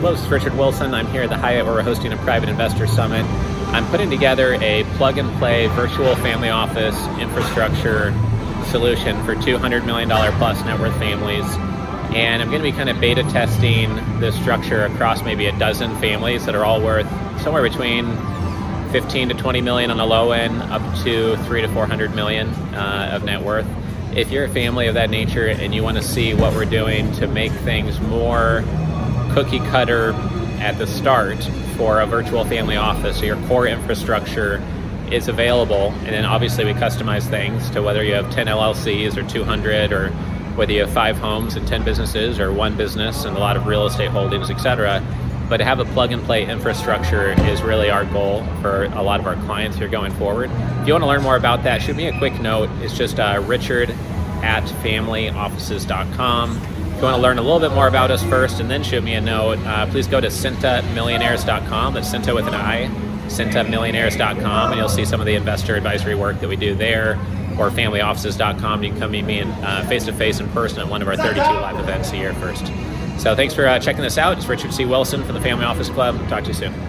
Hello, is Richard Wilson. I'm here at the Hyatt where we're hosting a private investor summit. I'm putting together a plug and play virtual family office infrastructure solution for $200 million plus net worth families. And I'm going to be kind of beta testing this structure across maybe a dozen families that are all worth somewhere between 15 to 20 million on the low end, up to three to 400 million uh, of net worth. If you're a family of that nature and you want to see what we're doing to make things more cookie cutter at the start for a virtual family office. So your core infrastructure is available, and then obviously we customize things to whether you have 10 LLCs or 200 or whether you have five homes and 10 businesses or one business and a lot of real estate holdings, etc. But to have a plug and play infrastructure is really our goal for a lot of our clients here going forward. If you want to learn more about that, shoot me a quick note. It's just uh, richard at familyoffices.com you want to learn a little bit more about us first and then shoot me a note, uh, please go to centimillionaires.com. That's Centi with an I, centimillionaires.com, and you'll see some of the investor advisory work that we do there, or familyoffices.com. You can come meet me face to face in person at one of our 32 live events a year first. So thanks for uh, checking this out. It's Richard C. Wilson from the Family Office Club. Talk to you soon.